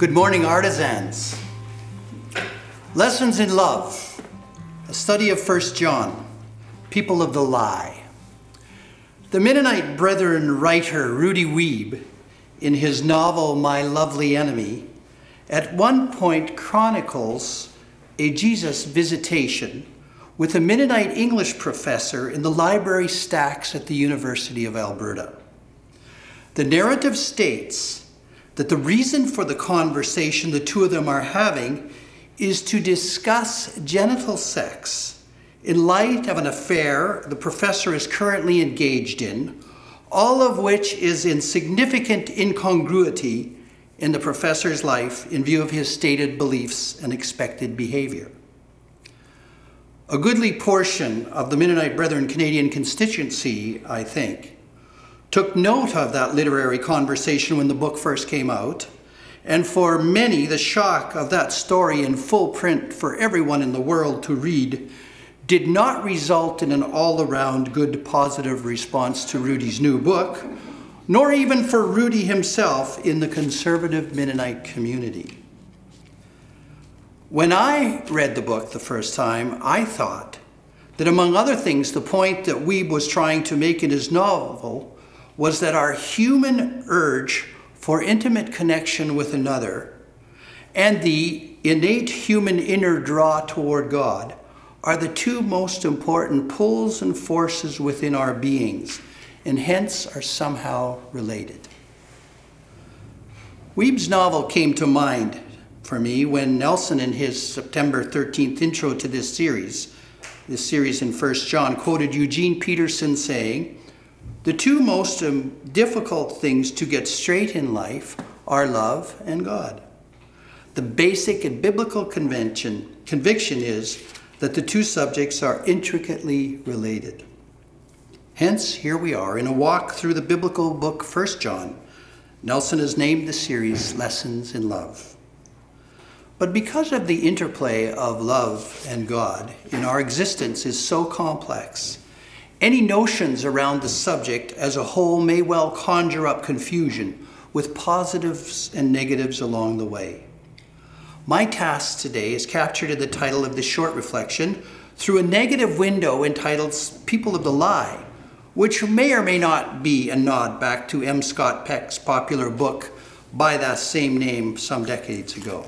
Good morning, artisans. Lessons in Love, a study of 1 John, people of the lie. The Mennonite Brethren writer Rudy Wiebe, in his novel My Lovely Enemy, at one point chronicles a Jesus visitation with a Mennonite English professor in the library stacks at the University of Alberta. The narrative states that the reason for the conversation the two of them are having is to discuss genital sex in light of an affair the professor is currently engaged in, all of which is in significant incongruity in the professor's life in view of his stated beliefs and expected behavior. A goodly portion of the Mennonite Brethren Canadian constituency, I think, took note of that literary conversation when the book first came out and for many, the shock of that story in full print for everyone in the world to read did not result in an all around good positive response to Rudy's new book, nor even for Rudy himself in the conservative Mennonite community. When I read the book the first time, I thought that, among other things, the point that Wiebe was trying to make in his novel was that our human urge for intimate connection with another and the innate human inner draw toward God are the two most important pulls and forces within our beings, and hence are somehow related. Wiebe's novel came to mind for me when Nelson, in his September 13th intro to this series, this series in 1 John, quoted Eugene Peterson saying, the two most um, difficult things to get straight in life are love and God. The basic and biblical convention, conviction is that the two subjects are intricately related. Hence, here we are in a walk through the biblical book 1 John. Nelson has named the series Lessons in Love. But because of the interplay of love and God in our existence is so complex, any notions around the subject as a whole may well conjure up confusion with positives and negatives along the way. My task today is captured in the title of this short reflection through a negative window entitled People of the Lie, which may or may not be a nod back to M. Scott Peck's popular book by that same name some decades ago.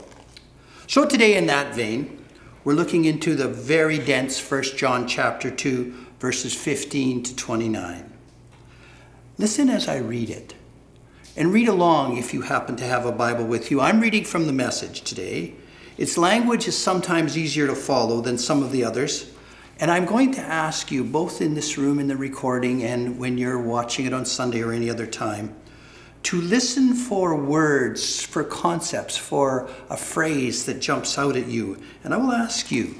So today in that vein, we're looking into the very dense 1 John chapter 2 verses 15 to 29. Listen as I read it. And read along if you happen to have a Bible with you. I'm reading from the message today. Its language is sometimes easier to follow than some of the others. And I'm going to ask you, both in this room in the recording and when you're watching it on Sunday or any other time, to listen for words, for concepts, for a phrase that jumps out at you. And I will ask you,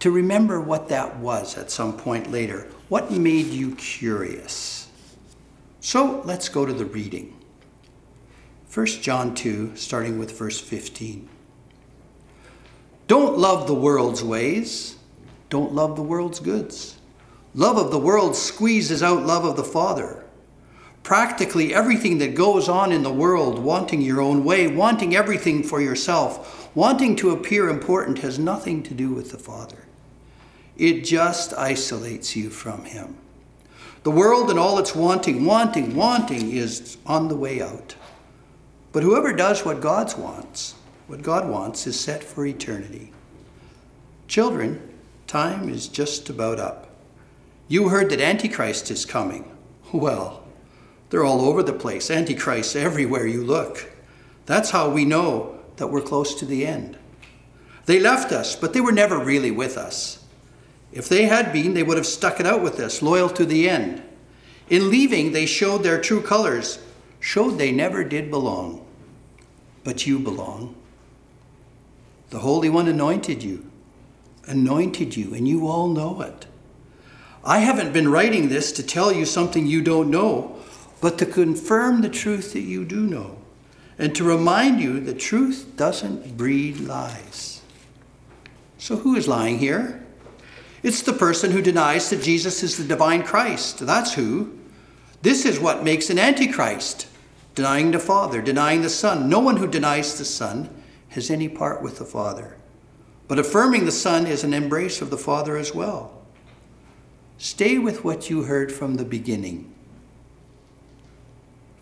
to remember what that was at some point later. What made you curious? So let's go to the reading. 1 John 2, starting with verse 15. Don't love the world's ways. Don't love the world's goods. Love of the world squeezes out love of the Father. Practically everything that goes on in the world, wanting your own way, wanting everything for yourself, wanting to appear important, has nothing to do with the Father. It just isolates you from Him. The world and all its wanting, wanting, wanting is on the way out. But whoever does what God wants, what God wants, is set for eternity. Children, time is just about up. You heard that Antichrist is coming. Well, they're all over the place. Antichrist everywhere you look. That's how we know that we're close to the end. They left us, but they were never really with us. If they had been, they would have stuck it out with us, loyal to the end. In leaving, they showed their true colors, showed they never did belong. But you belong. The Holy One anointed you, anointed you, and you all know it. I haven't been writing this to tell you something you don't know, but to confirm the truth that you do know, and to remind you that truth doesn't breed lies. So, who is lying here? It's the person who denies that Jesus is the divine Christ. That's who. This is what makes an antichrist denying the Father, denying the Son. No one who denies the Son has any part with the Father. But affirming the Son is an embrace of the Father as well. Stay with what you heard from the beginning.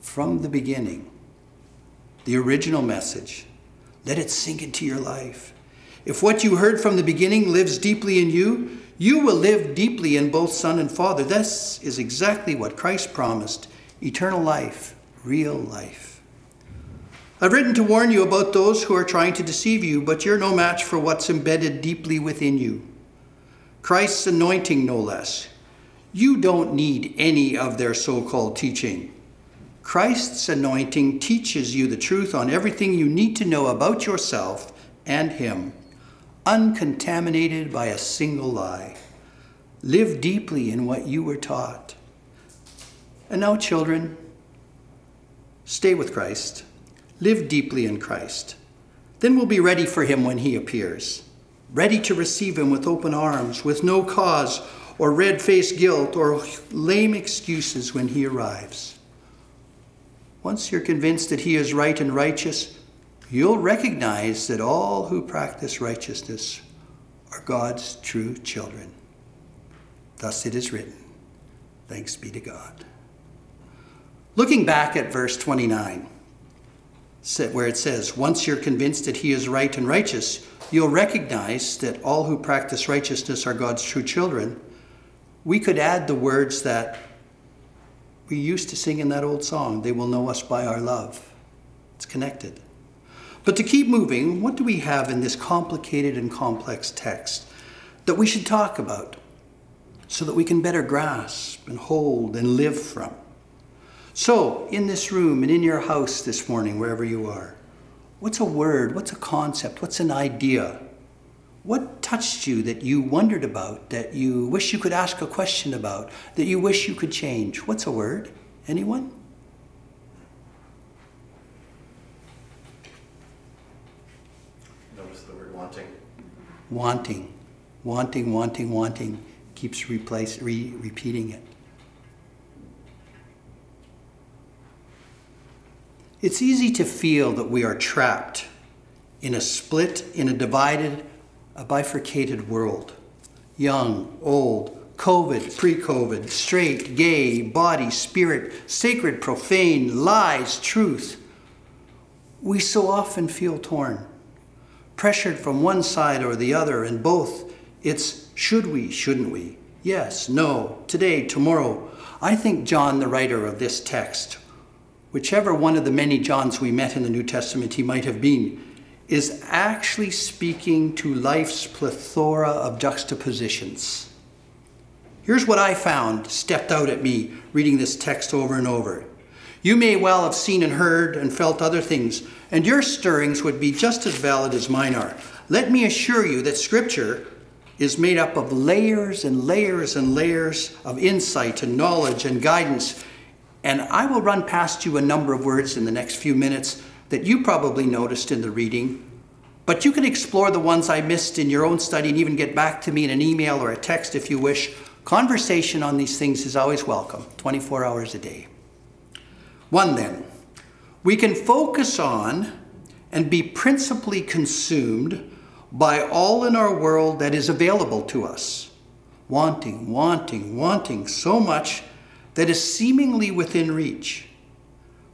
From the beginning. The original message. Let it sink into your life. If what you heard from the beginning lives deeply in you, you will live deeply in both Son and Father. This is exactly what Christ promised eternal life, real life. I've written to warn you about those who are trying to deceive you, but you're no match for what's embedded deeply within you. Christ's anointing, no less. You don't need any of their so called teaching. Christ's anointing teaches you the truth on everything you need to know about yourself and Him uncontaminated by a single lie. Live deeply in what you were taught. And now, children, stay with Christ. Live deeply in Christ. Then we'll be ready for him when he appears, ready to receive him with open arms, with no cause or red faced guilt or lame excuses when he arrives. Once you're convinced that he is right and righteous, you'll recognize that all who practice righteousness are God's true children. Thus it is written. Thanks be to God. Looking back at verse 29, where it says, Once you're convinced that he is right and righteous, you'll recognize that all who practice righteousness are God's true children. We could add the words that we used to sing in that old song, They will know us by our love. It's connected. But to keep moving, what do we have in this complicated and complex text that we should talk about so that we can better grasp and hold and live from? So, in this room and in your house this morning, wherever you are, what's a word? What's a concept? What's an idea? What touched you that you wondered about, that you wish you could ask a question about, that you wish you could change? What's a word? Anyone? Wanting, wanting, wanting, wanting, keeps replace, re- repeating it. It's easy to feel that we are trapped in a split, in a divided, a bifurcated world. Young, old, COVID, pre COVID, straight, gay, body, spirit, sacred, profane, lies, truth. We so often feel torn pressured from one side or the other, and both it's should we, shouldn't we? Yes, no, today, tomorrow. I think John, the writer of this text, whichever one of the many Johns we met in the New Testament he might have been, is actually speaking to life's plethora of juxtapositions. Here's what I found stepped out at me reading this text over and over. You may well have seen and heard and felt other things, and your stirrings would be just as valid as mine are. Let me assure you that Scripture is made up of layers and layers and layers of insight and knowledge and guidance. And I will run past you a number of words in the next few minutes that you probably noticed in the reading. But you can explore the ones I missed in your own study and even get back to me in an email or a text if you wish. Conversation on these things is always welcome, 24 hours a day. One, then, we can focus on and be principally consumed by all in our world that is available to us. Wanting, wanting, wanting so much that is seemingly within reach.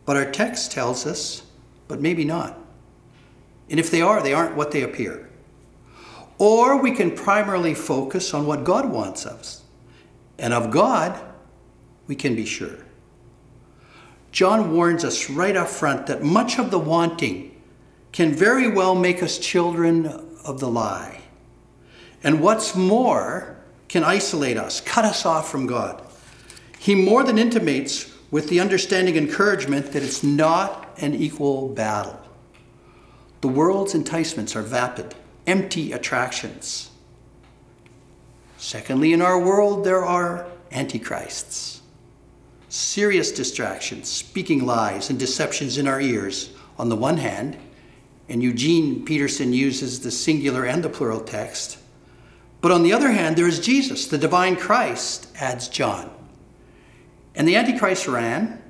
But our text tells us, but maybe not. And if they are, they aren't what they appear. Or we can primarily focus on what God wants us. And of God, we can be sure. John warns us right up front that much of the wanting can very well make us children of the lie. And what's more, can isolate us, cut us off from God. He more than intimates with the understanding encouragement that it's not an equal battle. The world's enticements are vapid, empty attractions. Secondly, in our world, there are antichrists serious distractions, speaking lies and deceptions in our ears on the one hand, and Eugene Peterson uses the singular and the plural text. But on the other hand, there is Jesus, the divine Christ, adds John. And the Antichrist ran,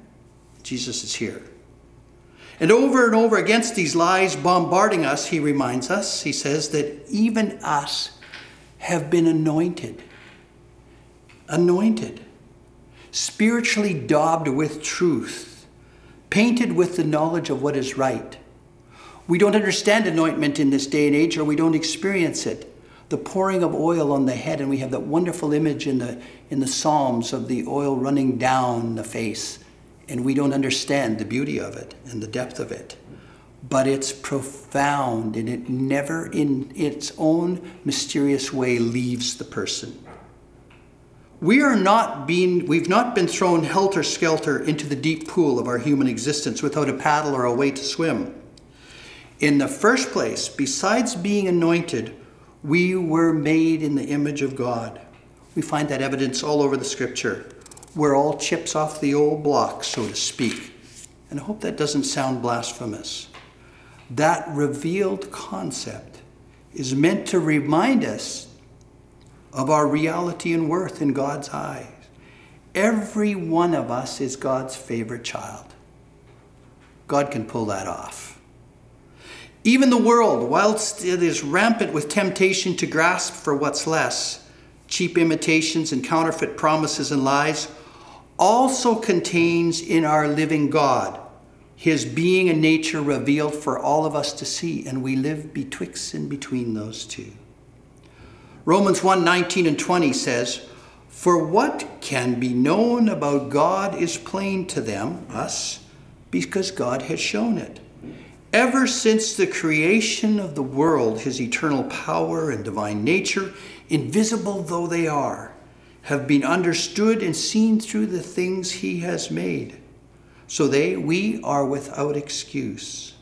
Jesus is here. And over and over against these lies bombarding us, he reminds us, he says that even us have been anointed. Anointed. Spiritually daubed with truth, painted with the knowledge of what is right. We don't understand anointment in this day and age, or we don't experience it. The pouring of oil on the head, and we have that wonderful image in the, in the Psalms of the oil running down the face and we don't understand the beauty of it and the depth of it. But it's profound and it never, in its own mysterious way, leaves the person. We are not being, we've not been thrown helter skelter into the deep pool of our human existence without a paddle or a way to swim. In the first place, besides being anointed, we were made in the image of God. We find that evidence all over the scripture. We're all chips off the old block, so to speak. And I hope that doesn't sound blasphemous. That revealed concept is meant to remind us of our reality and worth in God's eyes. Every one of us is God's favorite child. God can pull that off. Even the world, whilst it is rampant with temptation to grasp for what's less, cheap imitations and counterfeit promises and lies, also contains in our living God his being and nature revealed for all of us to see, and we live betwixt and between those two. Romans 1 19 and 20 says, For what can be known about God is plain to them, us, because God has shown it. Ever since the creation of the world, his eternal power and divine nature, invisible though they are, have been understood and seen through the things he has made. So they, we are without excuse.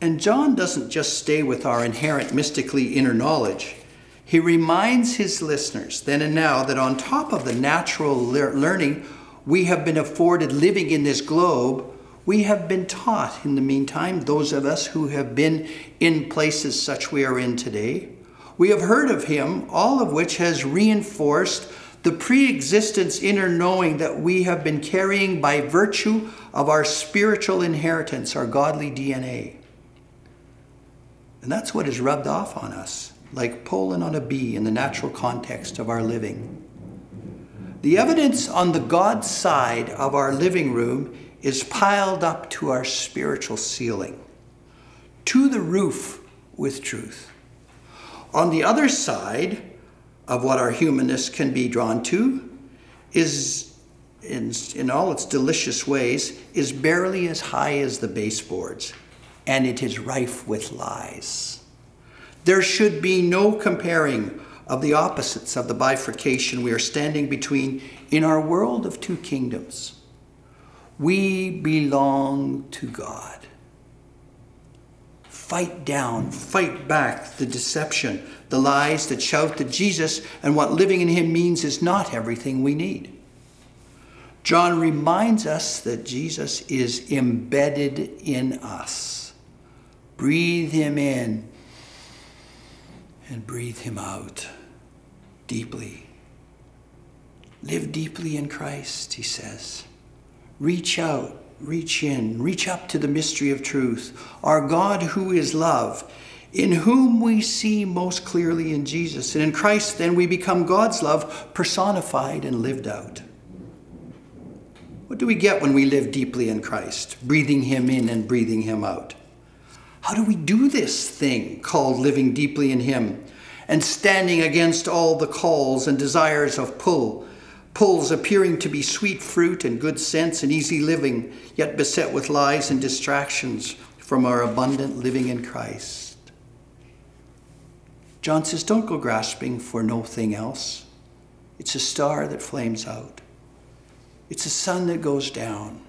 And John doesn't just stay with our inherent mystically inner knowledge. He reminds his listeners then and now that on top of the natural le- learning we have been afforded living in this globe, we have been taught in the meantime, those of us who have been in places such we are in today, we have heard of him, all of which has reinforced the pre existence inner knowing that we have been carrying by virtue of our spiritual inheritance, our godly DNA. And that's what is rubbed off on us, like pollen on a bee in the natural context of our living. The evidence on the God side of our living room is piled up to our spiritual ceiling, to the roof with truth. On the other side of what our humanness can be drawn to is, in, in all its delicious ways, is barely as high as the baseboards, and it is rife with lies. There should be no comparing of the opposites of the bifurcation we are standing between in our world of two kingdoms. We belong to God fight down, fight back the deception, the lies that shout that Jesus and what living in Him means is not everything we need. John reminds us that Jesus is embedded in us. Breathe Him in and breathe Him out deeply. Live deeply in Christ, he says. Reach out reach in, reach up to the mystery of truth. Our God, who is love, in whom we see most clearly in Jesus. And in Christ, then, we become God's love personified and lived out. What do we get when we live deeply in Christ, breathing Him in and breathing Him out? How do we do this thing called living deeply in Him and standing against all the calls and desires of pull pulls appearing to be sweet fruit and good sense and easy living, yet beset with lies and distractions from our abundant living in Christ. John says, Don't go grasping for no thing else. It's a star that flames out, it's a sun that goes down,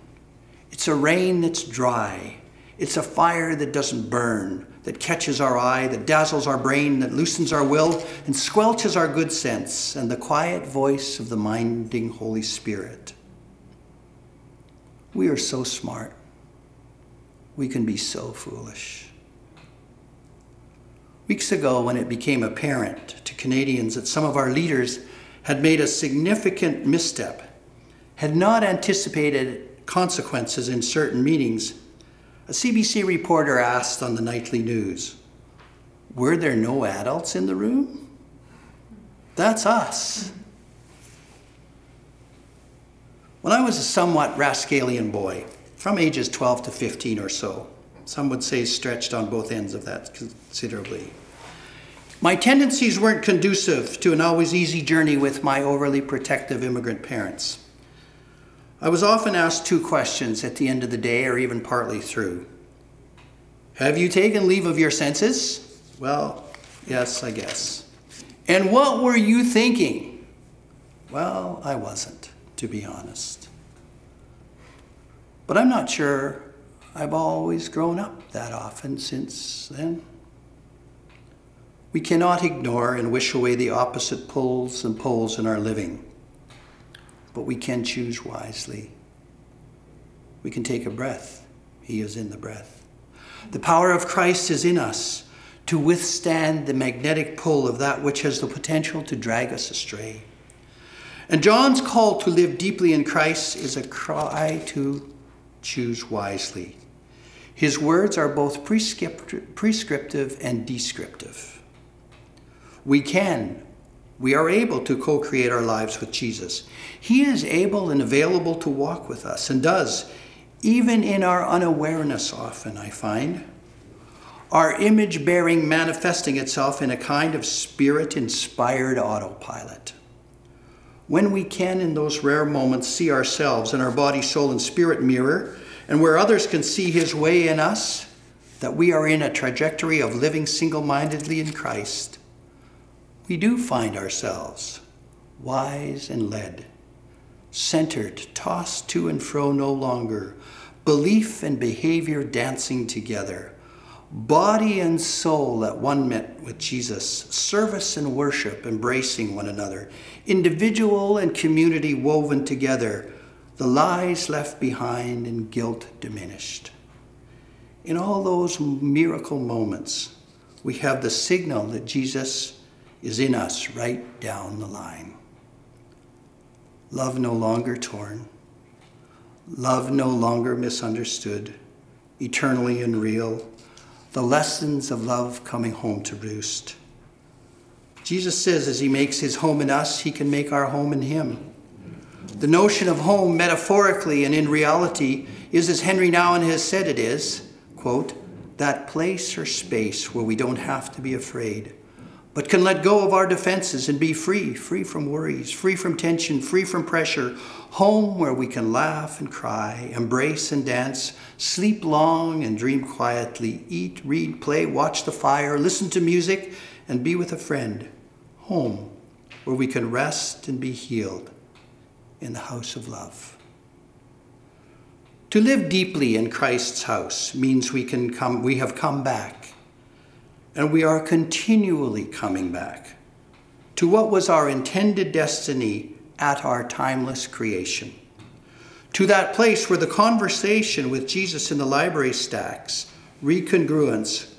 it's a rain that's dry, it's a fire that doesn't burn that catches our eye, that dazzles our brain, that loosens our will, and squelches our good sense, and the quiet voice of the minding Holy Spirit. We are so smart. We can be so foolish. Weeks ago, when it became apparent to Canadians that some of our leaders had made a significant misstep, had not anticipated consequences in certain meetings, a CBC reporter asked on the nightly news, Were there no adults in the room? That's us. When I was a somewhat rascalian boy, from ages 12 to 15 or so, some would say stretched on both ends of that considerably. My tendencies weren't conducive to an always easy journey with my overly protective immigrant parents. I was often asked two questions at the end of the day or even partly through. Have you taken leave of your senses? Well, yes, I guess. And what were you thinking? Well, I wasn't, to be honest. But I'm not sure I've always grown up that often since then. We cannot ignore and wish away the opposite pulls and poles in our living, but we can choose wisely. We can take a breath. He is in the breath. The power of Christ is in us to withstand the magnetic pull of that which has the potential to drag us astray. And John's call to live deeply in Christ is a cry to choose wisely. His words are both prescriptive and descriptive. We can, we are able to co create our lives with Jesus. He is able and available to walk with us and does, even in our unawareness, often, I find. Our image bearing manifesting itself in a kind of spirit inspired autopilot. When we can, in those rare moments, see ourselves in our body, soul, and spirit mirror, and where others can see His way in us, that we are in a trajectory of living single mindedly in Christ, we do find ourselves wise and led, centered, tossed to and fro no longer, belief and behavior dancing together, body and soul at one met with Jesus, service and worship embracing one another, individual and community woven together, the lies left behind and guilt diminished. In all those miracle moments, we have the signal that Jesus is in us right down the line. Love no longer torn, love no longer misunderstood, eternally and real, the lessons of love coming home to roost. Jesus says as he makes his home in us, he can make our home in him. The notion of home, metaphorically and in reality, is as Henri Nouwen has said it is, quote, that place or space where we don't have to be afraid but can let go of our defenses and be free, free from worries, free from tension, free from pressure, home where we can laugh and cry, embrace and dance, sleep long and dream quietly, eat, read, play, watch the fire, listen to music, and be with a friend. Home where we can rest and be healed in the house of love. To live deeply in Christ's house means we can come we have come back and we are continually coming back to what was our intended destiny at our timeless creation. To that place where the conversation with Jesus in the library stacks, recongruence,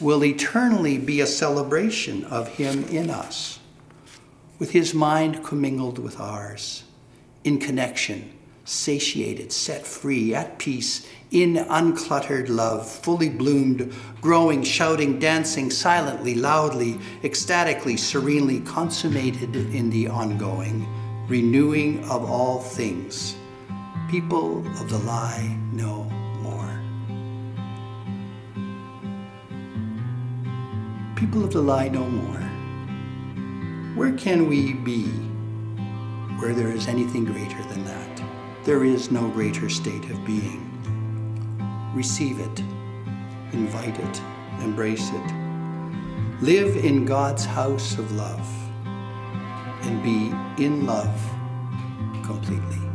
will eternally be a celebration of Him in us, with His mind commingled with ours, in connection, satiated, set free, at peace, in uncluttered love, fully bloomed, growing, shouting, dancing, silently, loudly, ecstatically, serenely, consummated in the ongoing, renewing of all things. People of the lie no more. People of the lie no more. Where can we be where there is anything greater than that? There is no greater state of being receive it, invite it, embrace it. Live in God's house of love and be in love completely.